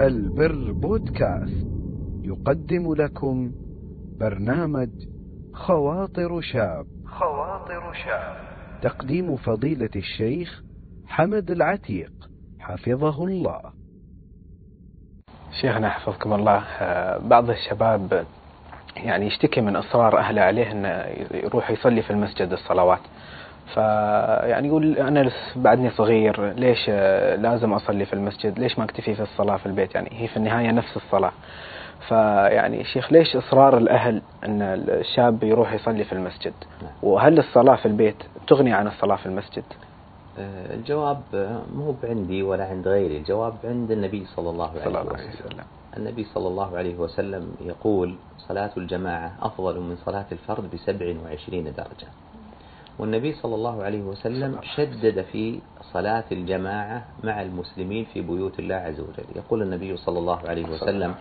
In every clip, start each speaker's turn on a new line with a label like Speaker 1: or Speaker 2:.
Speaker 1: البر بودكاست. يقدم لكم برنامج خواطر شاب. خواطر شاب. تقديم فضيلة الشيخ حمد العتيق. حفظه الله.
Speaker 2: شيخنا حفظكم الله. آه، بعض الشباب يعني يشتكي من إصرار أهله عليه أنه يروح يصلي في المسجد الصلوات. فيعني يقول أنا لسه بعدني صغير ليش لازم أصلي في المسجد؟ ليش ما أكتفي في الصلاة في البيت؟ يعني هي في النهاية نفس الصلاة. فيعني شيخ ليش إصرار الأهل أن الشاب يروح يصلي في المسجد؟ وهل الصلاة في البيت تغني عن الصلاة في المسجد؟
Speaker 3: آه، الجواب مو عندي ولا عند غيري. الجواب عند النبي صلى الله عليه,
Speaker 2: صلى الله
Speaker 3: وسلم.
Speaker 2: عليه وسلم.
Speaker 3: النبي صلى الله عليه وسلم يقول صلاة الجماعة أفضل من صلاة الفرد بسبع وعشرين درجة. والنبي صلى الله عليه وسلم شدد في صلاة الجماعة مع المسلمين في بيوت الله عز وجل. يقول النبي صلى الله عليه وسلم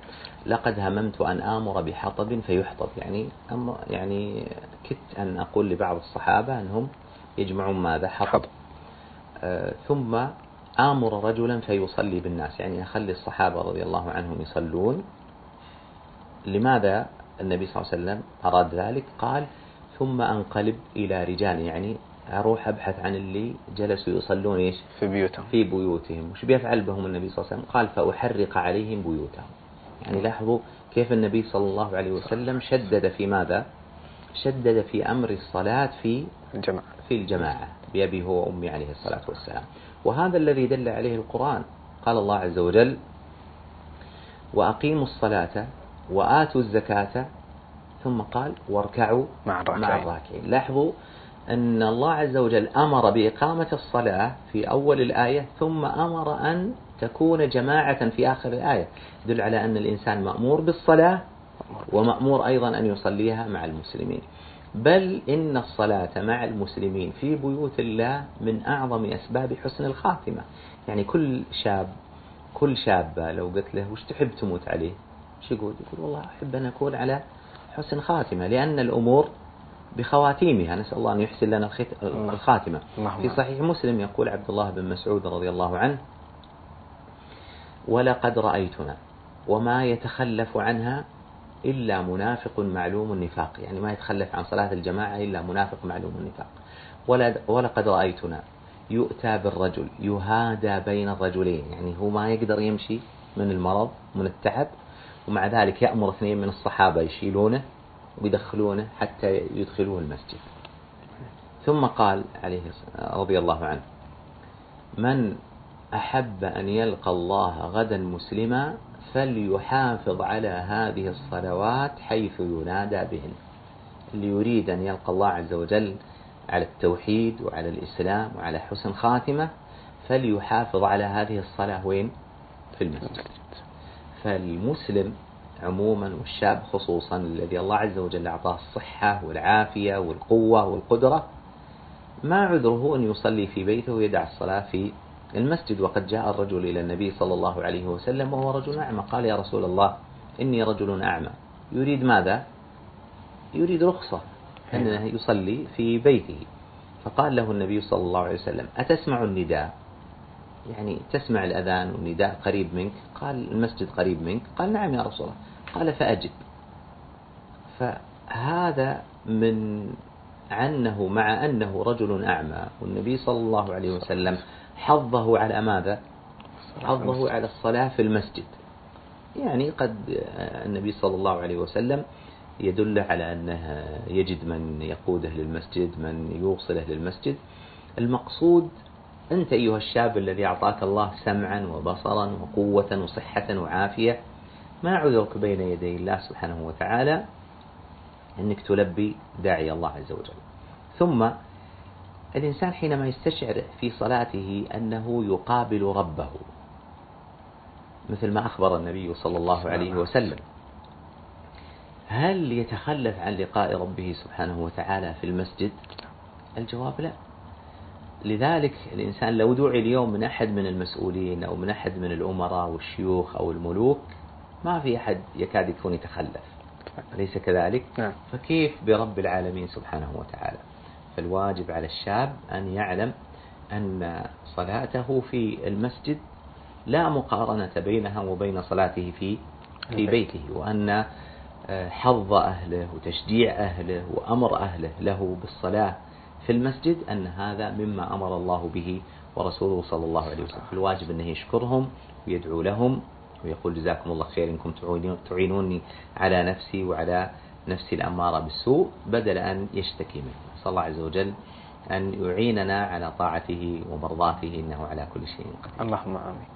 Speaker 3: لقد هممت أن آمر بحطب فيحطب. يعني أم يعني كدت أن أقول لبعض الصحابة أنهم يجمعون ماذا؟ حطب. آه ثم آمر رجلا فيصلي بالناس. يعني أخلي الصحابة رضي الله عنهم يصلون. لماذا النبي صلى الله عليه وسلم أراد ذلك؟ قال ثم أنقلب إلى رجال يعني أروح أبحث عن اللي جلسوا يصلون إيش؟
Speaker 2: في بيوتهم.
Speaker 3: في بيوتهم. وش بيفعل بهم النبي صلى الله عليه وسلم؟ قال فأحرق عليهم بيوتهم. يعني لاحظوا كيف النبي صلى الله عليه وسلم شدد في ماذا؟ شدد في أمر الصلاة في
Speaker 2: الجماعة.
Speaker 3: في الجماعة بأبي هو وأمي عليه الصلاة والسلام. وهذا الذي دل عليه القرآن. قال الله عز وجل وأقيموا الصلاة وآتوا الزكاة ثم قال واركعوا
Speaker 2: مع الراكعين,
Speaker 3: مع الراكعين. لاحظوا أن الله عز وجل أمر بإقامة الصلاة في أول الآية ثم أمر أن تكون جماعة في آخر الآية. يدل على أن الإنسان مأمور بالصلاة ومأمور أيضا أن يصليها مع المسلمين. بل إن الصلاة مع المسلمين في بيوت الله من أعظم أسباب حسن الخاتمة. يعني كل شاب كل شابة لو قلت له وش تحب تموت عليه؟ وش يقول؟ يقول والله أحب أن أكون على حسن خاتمة لأن الأمور بخواتيمها. نسأل الله أن يحسن لنا الخاتمة. في صحيح مسلم يقول عبد الله بن مسعود رضي الله عنه ولقد رأيتنا وما يتخلف عنها إلا منافق معلوم النفاق. يعني ما يتخلف عن صلاة الجماعة إلا منافق معلوم النفاق. ولقد رأيتنا يؤتى بالرجل يهادى بين الرجلين. يعني هو ما يقدر يمشي من المرض من التعب ومع ذلك يأمر اثنين من الصحابة يشيلونه ويدخلونه حتى يدخلوه المسجد. ثم قال عليه رضي الله عنه من أحب أن يلقى الله غدا مسلما فليحافظ على هذه الصلوات حيث ينادى بهن. اللي يريد أن يلقى الله عز وجل على التوحيد وعلى الإسلام وعلى حسن خاتمة فليحافظ على هذه الصلاة وين؟ في المسجد. فالمسلم عموما والشاب خصوصا الذي الله عز وجل أعطاه الصحة والعافية والقوة والقدرة ما عذره أن يصلي في بيته ويدع الصلاة في المسجد. وقد جاء الرجل إلى النبي صلى الله عليه وسلم وهو رجل أعمى. قال يا رسول الله إني رجل أعمى. يريد ماذا؟ يريد رخصة أنه يصلي في بيته. فقال له النبي صلى الله عليه وسلم أتسمع النداء؟ يعني تسمع الأذان والنداء قريب منك قال المسجد قريب منك قال نعم يا رسول الله. قال فأجب. فهذا من عنه مع أنه رجل أعمى والنبي صلى الله عليه وسلم حظه على ماذا؟ حظه على الصلاة في المسجد. يعني قد النبي صلى الله عليه وسلم يدل على أنه يجد من يقوده للمسجد من يوصله للمسجد. المقصود أنت أيها الشاب الذي أعطاك الله سمعا وبصرا وقوة وصحة وعافية ما عذرك بين يدي الله سبحانه وتعالى أنك تلبي داعي الله عز وجل؟ ثم الإنسان حينما يستشعر في صلاته أنه يقابل ربه مثل ما أخبر النبي صلى الله عليه وسلم. هل يتخلف عن لقاء ربه سبحانه وتعالى في المسجد؟ الجواب لا. لذلك الإنسان لو دعي اليوم من أحد من المسؤولين أو من أحد من الأمراء والشيوخ أو الملوك ما في أحد يكاد يكون يتخلف أليس كذلك؟
Speaker 2: نعم.
Speaker 3: فكيف برب العالمين سبحانه وتعالى فالواجب على الشاب أن يعلم أن صلاته في المسجد لا مقارنة بينها وبين صلاته في في بيته وأن آه، حظ أهله وتشجيع أهله وأمر أهله له بالصلاة في المسجد أن هذا مما أمر الله به ورسوله صلى الله عليه وسلم. الواجب أنه يشكرهم ويدعو لهم ويقول جزاكم الله خير إنكم تعينوني على نفسي وعلى نفسي الأمارة بالسوء بدل أن يشتكي منه. صلى الله عز وجل أن يعيننا على طاعته ومرضاته إنه على كل شيء
Speaker 2: قدير. اللهم آمين.